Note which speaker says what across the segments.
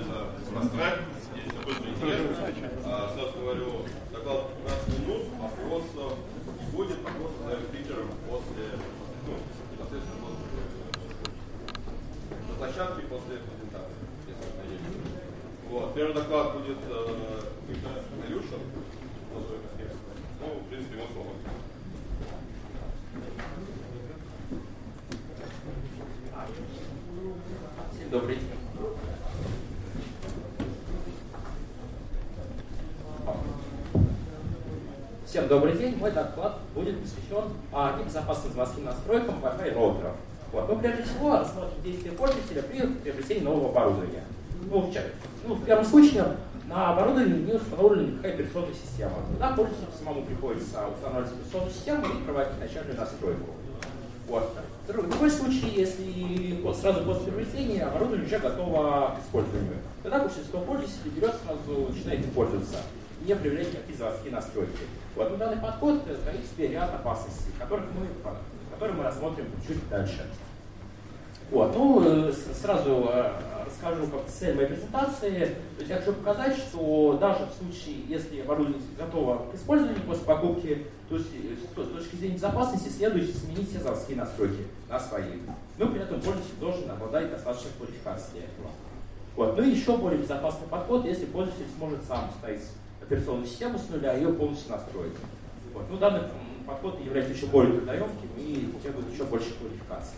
Speaker 1: это прострать, есть такой интерес. А, сразу говорю, доклад 15 минут, вопросов не будет, вопросы задаем спикерам после, ну, непосредственно после, на площадке после презентации, если это есть. Вот. Первый доклад будет э, Виктор ну, в принципе, ему слово.
Speaker 2: Добрый день. Всем добрый день. Мой доклад будет посвящен а, небезопасным заводским настройкам Wi-Fi роутеров. Вот. Но прежде всего рассмотрим действия пользователя при приобретении нового оборудования. Ну, в, ну, в первом случае на оборудовании не установлена никакая операционная система. Тогда пользователю самому приходится устанавливать операционную систему и проводить начальную настройку. Вот. Другой случай, если сразу после приобретения оборудование уже готово к использованию. Тогда большинство пользователей берет сразу начинает им пользоваться, не проверяет никакие заводские настройки. Вот. Но данный подход таит в себе ряд опасностей, которых мы, которые мы рассмотрим чуть дальше. Вот. Ну, э, сразу э, расскажу как цель моей презентации. То есть я хочу показать, что даже в случае, если оборудование готово к использованию после покупки, то есть э, с точки зрения безопасности следует сменить все заводские настройки на свои. Но при этом пользователь должен обладать достаточной квалификацией для. Вот. Ну и еще более безопасный подход, если пользователь сможет сам установить операционную систему с нуля ее полностью настроить. Вот. Ну, данный подход является еще более трудоемким и требует еще больше квалификации.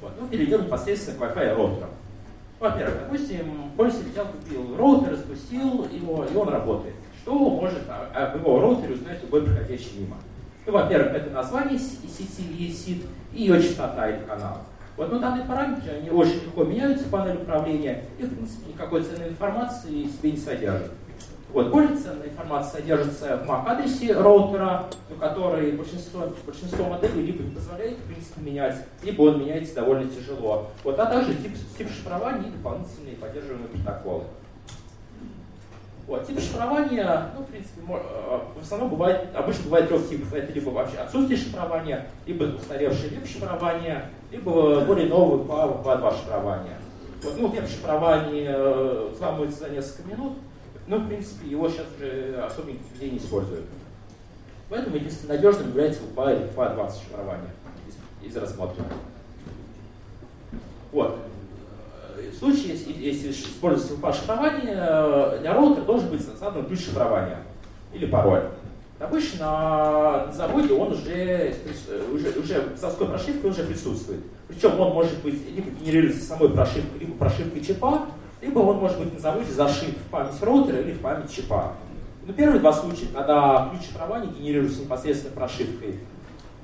Speaker 2: Вот. Ну, перейдем непосредственно к Wi-Fi роутерам. Во-первых, допустим, пользователь взял, купил роутер, запустил его, и он работает. Что может об его роутере узнать любой проходящий мимо? Ну, во-первых, это название сети сит и ее частота или канал. Вот, но данные параметры, они очень легко меняются в панели управления, и, в принципе, никакой ценной информации себе не содержат. Вот, более ценная информация содержится в MAC-адресе роутера, но который большинство, большинство моделей либо не позволяет, в принципе, менять, либо он меняется довольно тяжело. Вот, а также тип, тип шифрования и дополнительные поддерживаемые протоколы. Вот, тип шифрования, ну, в принципе, э, в основном бывает, обычно бывает трех типов. Это либо вообще отсутствие шифрования, либо устаревшее веб шифрование, либо более новое PA2 шифрование. Вот, ну, веб шифрование э, взламывается за несколько минут, но, в принципе, его сейчас уже особо нигде не используют. Поэтому единственным надежным является UPA или UPA-20 шифрование из, из рассмотренных. Вот. В случае, если, если используется UPA шифрование, для роутера должен быть задан ключ шифрования или пароль. Обычно на заводе он уже, уже, уже заводской прошивкой уже присутствует. Причем он может быть либо генерируется самой прошивкой, либо прошивкой чипа, либо он может быть на заводе зашит в память роутера или в память чипа. Ну, первые два случая, когда ключ шифрования генерируется непосредственно прошивкой,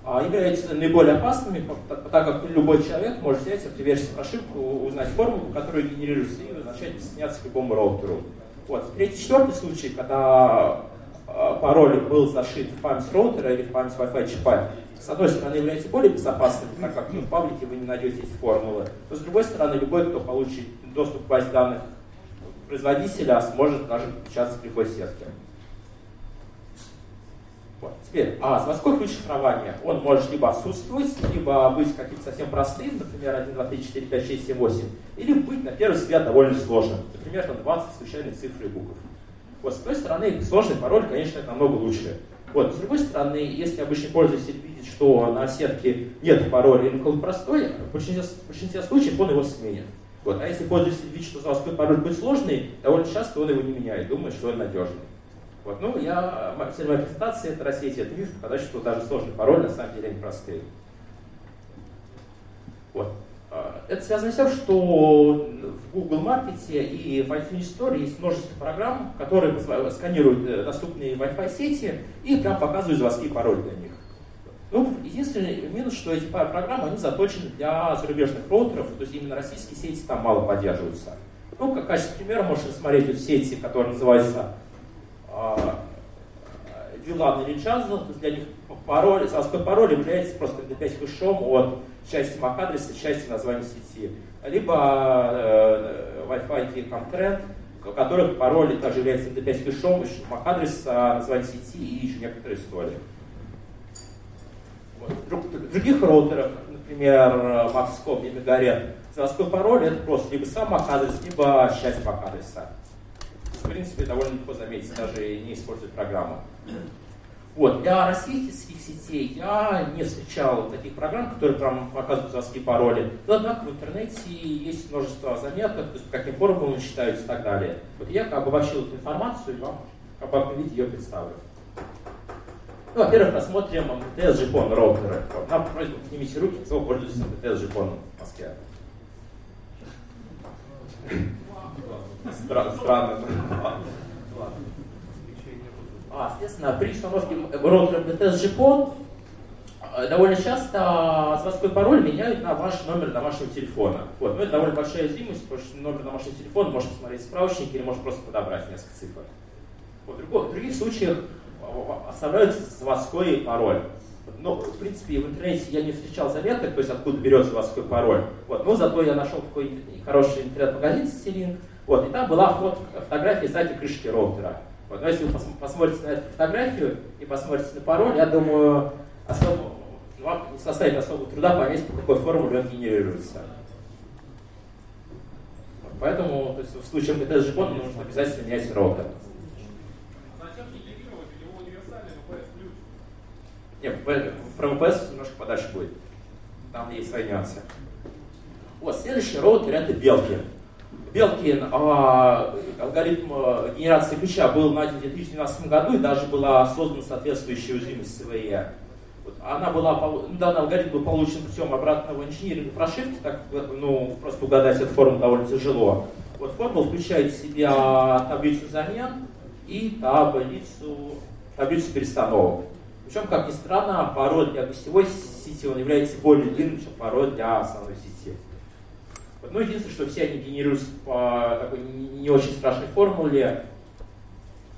Speaker 2: а, являются наиболее опасными, так как любой человек может взять, привержить прошивку, узнать формулу, которая генерируется, и начать присоединяться к любому роутеру. Вот. Третий, четвертый случай, когда а, пароль был зашит в память роутера или в память Wi-Fi чипа, с одной стороны, является более безопасным, так как ну, в паблике вы не найдете эти формулы, но с другой стороны, любой, кто получит доступ к базе данных производителя, сможет даже подключаться к любой сетке. Вот. Теперь, а заводской ключ шифрования, он может либо отсутствовать, либо быть каким-то совсем простым, например, 1, 2, 3, 4, 5, 6, 7, 8, или быть, на первый взгляд, довольно сложным, например, там 20 случайных цифр и букв. Вот, с той стороны, сложный пароль, конечно, намного лучше. Вот. С другой стороны, если обычный пользователь видит, что на сетке нет пароля или какой-то простой, в большинстве, в большинстве случаев он его сменит. Вот. А если пользователь видит, что заводской пароль будет сложный, довольно часто он его не меняет, думает, что он надежный. Вот. Ну, я, цель моей презентации это рассеять этот миф, показать, что даже сложный пароль на самом деле не простые. Вот. А, это связано с тем, что в Google Market и в iTunes Store есть множество программ, которые сканируют э, доступные Wi-Fi сети и прям показывают заводские пароли для них. Ну, единственный минус, что эти программы, они заточены для зарубежных роутеров, то есть именно российские сети там мало поддерживаются. Ну, как качество примера можно смотреть вот сети, которые называются VLAN или Channel, то есть для них пароль, заводской пароль является просто для 5 хэшом от части MAC-адреса, части названия сети. Либо э, Wi-Fi key Comtrend, у которых пароль также является MD5 хэшом, MAC-адреса, название сети и еще некоторые истории. Других роутерах, например, Макском или Мегарет, заводской пароль это просто либо сам MAC-адрес, либо часть MAC-адреса. В принципе, довольно легко заметить, даже не использовать программу. Вот. Для российских сетей я не встречал таких программ, которые прям показывают заводские пароли. Но, однако, в интернете есть множество заметок, то есть каким формулам считаются и так далее. Вот я как бы обобщил эту информацию и вам обратном виде ее представлю. Ну, во-первых, посмотрим МТС Жипон роутеры. Вот, нам просьба поднимите руки, кто пользуется МТС Жипоном в Москве. Странно. А, соответственно, при установке роутера МТС Жипон довольно часто заводской пароль меняют на ваш номер домашнего телефона. Вот, но это довольно большая уязвимость, потому что номер домашнего телефона можно посмотреть в справочнике или можно просто подобрать несколько цифр. Вот, в других случаях оставляется заводской пароль. Но, в принципе, в интернете я не встречал заметок, то есть откуда берется заводской пароль. Вот, но зато я нашел такой хороший интернет-магазин Citylink, вот, и там была фото, фотография сзади крышки роутера. Вот, но если вы посмотрите на эту фотографию и посмотрите на пароль, я думаю, особо, вам не составит особого труда понять, по какой формуле он генерируется. Вот, поэтому то есть, в случае МТС нужно обязательно менять роутер. Нет, про VPS немножко подальше будет. Там есть свои нюансы. Вот, следующий роутер это Белкин. Белкин, а, алгоритм а, генерации ключа был найден в 2012 году и даже была создана соответствующая уязвимость СВЕ. Вот, она была, ну, данный алгоритм был получен путем обратного инжиниринга прошивки, так ну, просто угадать эту формулу довольно тяжело. Вот формула включает в себя таблицу замен и таблицу, таблицу перестановок. Причем, как ни странно, пароль для гостевой сети он является более длинным, чем пароль для основной сети. Вот, ну, единственное, что все они генерируются по такой не очень страшной формуле,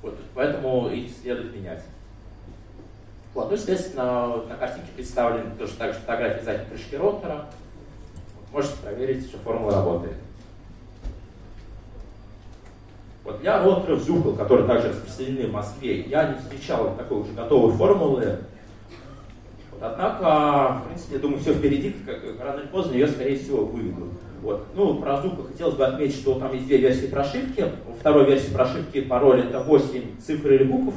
Speaker 2: вот, поэтому их следует менять. Вот, ну, естественно, на картинке представлены тоже также фотографии задней крышки роутера. Вот, можете проверить, что формула работает. Вот для роутеров Zupel, которые также распространены в Москве, я не встречал такой уже готовой формулы. Вот, однако, в принципе, я думаю, все впереди, как, рано или поздно ее, скорее всего, выведут. Вот. Ну, про Zupel хотелось бы отметить, что там есть две версии прошивки. Во второй версии прошивки пароль это 8 цифр или букв.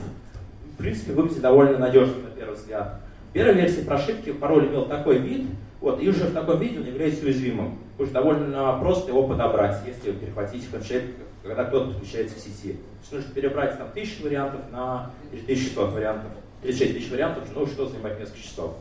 Speaker 2: В принципе, выглядит довольно надежно, на первый взгляд. В первой версии прошивки пароль имел такой вид, вот, и уже в таком виде он является уязвимым. Что довольно просто его подобрать, если перехватить хендшейк когда кто-то подключается к сети. То есть нужно перебрать там тысячу вариантов на 1600 вариантов, 36 тысяч вариантов, ну что занимает несколько часов.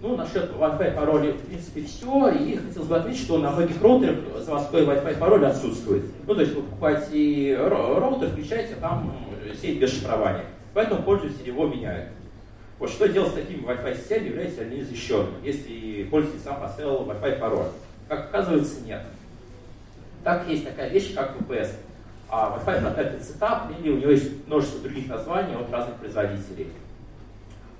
Speaker 2: Ну, насчет Wi-Fi пароля, в принципе, все. И хотелось бы отметить, что на многих роутерах заводской Wi-Fi пароль отсутствует. Ну, то есть вы покупаете роутер, включаете, там сеть без шифрования. Поэтому пользователь его меняет. Вот что делать с такими Wi-Fi сетями, является ли они защищенными, если пользователь сам поставил Wi-Fi пароль? Как оказывается, нет. Так есть такая вещь, как VPS. А Wi-Fi Protected Setup, или у него есть множество других названий от разных производителей.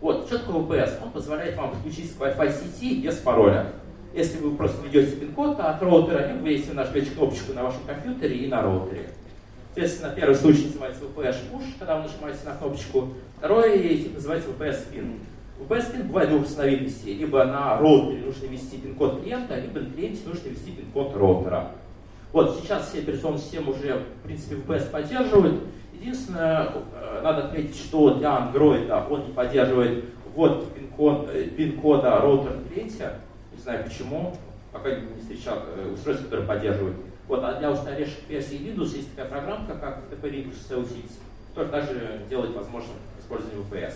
Speaker 2: Вот, что такое VPS? Он позволяет вам подключиться к Wi-Fi сети без пароля. Если вы просто введете пин-код от роутера, либо если нажмете кнопочку на вашем компьютере и на роутере. Соответственно, первый случай называется VPS push, когда вы нажимаете на кнопочку. Второй тип называется VPS pin. VPS pin бывает двух разновидностей. Либо на роутере нужно ввести пин-код клиента, либо на клиенте нужно ввести пин-код роутера. Вот сейчас все операционные системы уже, в принципе, VPS поддерживают. Единственное, э, надо отметить, что для Android он не поддерживает вот пин-код, э, пин-кода роутера в клиенте. Не знаю почему, пока не встречал э, устройств, которые поддерживают. Вот, а для устаревших версий Windows есть такая программка, как TP-Linux CLTIT, которая также делает возможным использование VPS.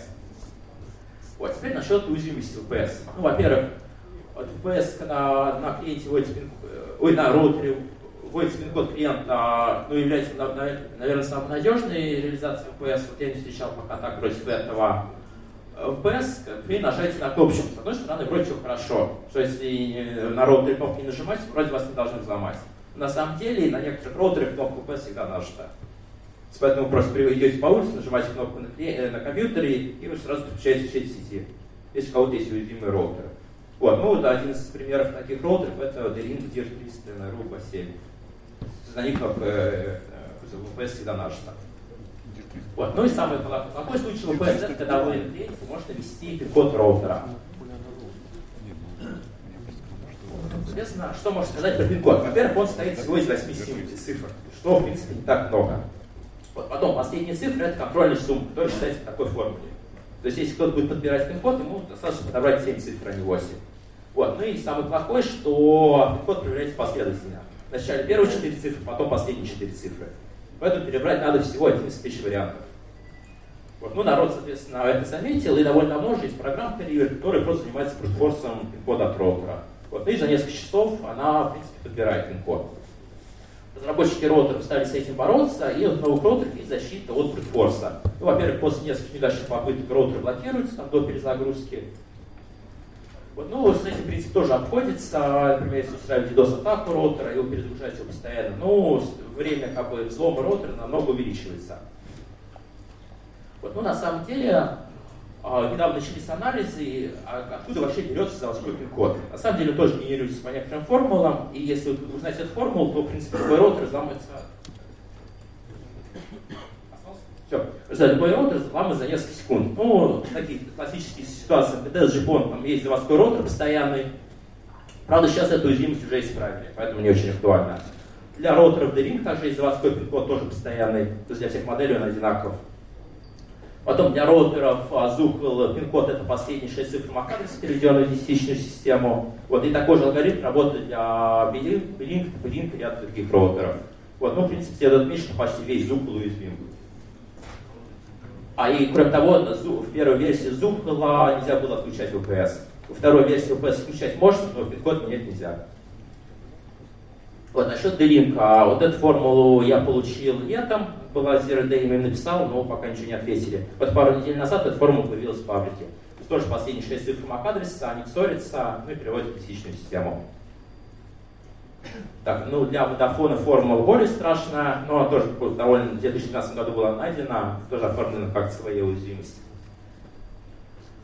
Speaker 2: Вот, теперь насчет уязвимости VPS. Ну, во-первых, VPS, когда на клиенте вводится, ой, на роутере вводится пин-код клиента, ну, является, наверное, самой надежной реализацией VPS. Вот я не встречал пока так против этого. VPS, при нажатии на кнопочку, с одной стороны, вроде все хорошо, что если на роутере кнопки не нажимать, вроде вас не должны взломать. На самом деле, на некоторых роутерах кнопка VPS всегда нажата. Поэтому вы просто идете по улице, нажимаете кнопку на, э, на компьютере, и вы сразу подключаетесь к сети, если у кого-то есть уязвимый роутер. Вот, ну вот один из примеров таких роутеров это D-Link DIR300 на RU 7 как VPS всегда нажито. Вот. Ну и самый плохой случай VPS, когда вы клиент можете ввести пин-код роутера. Соответственно, что можно сказать про пин-код? Во-первых, он состоит всего из 8 цифр, что, в принципе, не так много. Вот потом, последняя цифра – это контрольная сумма, которая считается в такой формуле. То есть, если кто-то будет подбирать пин-код, ему достаточно подобрать 7 цифр, а не 8. Вот. Ну и самый плохой, что пин-код проверяется последовательно. Вначале первые 4 цифры, потом последние 4 цифры. Поэтому перебрать надо всего 11 тысяч вариантов. Вот. Ну, народ, соответственно, это заметил, и довольно уже есть программа Career, которая просто занимается брутфорсом пин-кода от роутера. Вот. Ну и за несколько часов она, в принципе, подбирает пин-код. Разработчики роутера стали с этим бороться, и от новых роутеров есть защита от брутфорса. Ну, во-первых, после нескольких неудачных попыток роутер блокируется там, до перезагрузки. Вот, ну, с этим, в принципе, тоже обходится. Например, если устраивать DDoS-атаку роутера, и вы перезагружаете его постоянно, ну, время как бы, взлома роутера намного увеличивается. Вот, ну, на самом деле, а, недавно начались анализы, откуда вообще берется заводской пин-код. На самом деле тоже генерируется по некоторым формулам, и если вы узнаете эту формулу, то, в принципе, любой роутер взламывается все. За любой роутер взламывается за несколько секунд. Ну, такие классические ситуации, когда с GPON там есть заводской роутер постоянный. Правда, сейчас эту уязвимость уже исправили, поэтому не очень актуально. Для роутеров D-Ring также есть заводской пин-код, тоже постоянный, то есть для всех моделей он одинаков. Потом для роутеров ZUCL пин-код это последние 6 цифр MAC-адреса, переведенные в десятичную систему. Вот, и такой же алгоритм работает для B-Link, B-Link и ряд других роутеров. Вот, ну, в принципе, следует отметить, что почти весь ZUCL уязвим. А и кроме того, в первой версии ZUCL нельзя было отключать VPS. Во второй версии VPS отключать можно, но пин-код менять нельзя. Вот, насчет D-Link, а вот эту формулу я получил летом, была Zero Day, им написал, но пока ничего не ответили. Вот пару недель назад эта формула появилась в паблике. Тоже последние шесть цифр MAC-адреса, они ссорятся, ну и переводят в тысячную систему. Так, ну для водофона формула более страшная, но тоже довольно в 2012 году была найдена, тоже оформлена как своя уязвимость.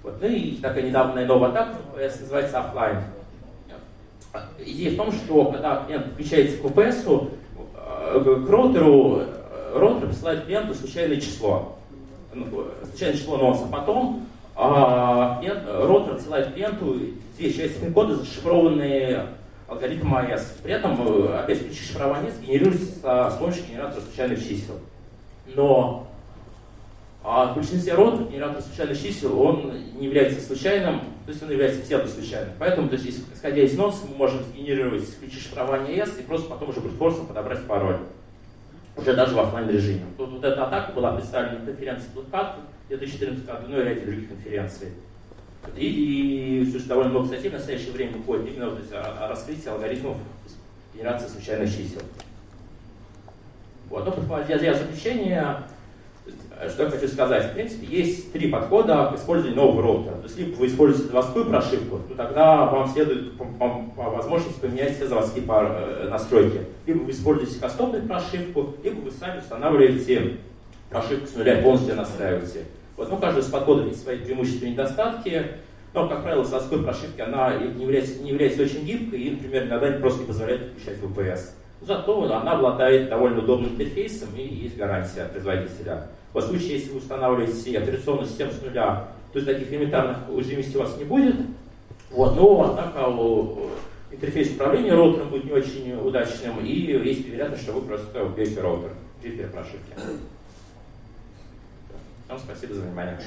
Speaker 2: Вот. Ну и такая недавняя новая атака, называется офлайн. Идея в том, что когда клиент подключается к VPS, э, к роутеру, э, роутер посылает клиенту случайное число. Ну, случайное число носа. Потом а, клиент, роутер отсылает клиенту две части пин-кода, зашифрованные алгоритмом AES. При этом, э, опять ключи шифрования генерируются с помощью генератора случайных чисел. Но а в большинстве родов генератор случайных чисел, он не является случайным, то есть он является псевдослучайным. Поэтому, то есть, исходя из носа, мы можем сгенерировать ключи шифрования S и просто потом уже брутфорсом подобрать пароль. Уже даже в офлайн режиме. Тут вот эта атака была представлена на конференции Blackhat в 2014 году, ну и ряде других конференций. И, и, и довольно много статей в настоящее время выходит именно вот, о, о раскрытии алгоритмов генерации случайных чисел. Вот, ну, для, для заключения что я хочу сказать? В принципе, есть три подхода к использованию нового роутера. То есть, либо вы используете заводскую прошивку, то тогда вам следует по, по, по возможности поменять все заводские э, настройки. Либо вы используете кастомную прошивку, либо вы сами устанавливаете прошивку с нуля, полностью настраиваете. Вот, ну, каждый из подходов свои преимущества и недостатки. Но, как правило, заводской прошивки она не является, не является очень гибкой и, например, иногда просто не позволяет включать VPS. Зато она обладает довольно удобным интерфейсом и есть гарантия производителя. В случае, если вы устанавливаете операционную систему с нуля, то есть таких элементарных уязвимостей у вас не будет. Вот, но, однако, интерфейс управления роутером будет не очень удачным, и есть вероятность, что вы просто убьете роутер при перепрошивке. Всем спасибо за внимание.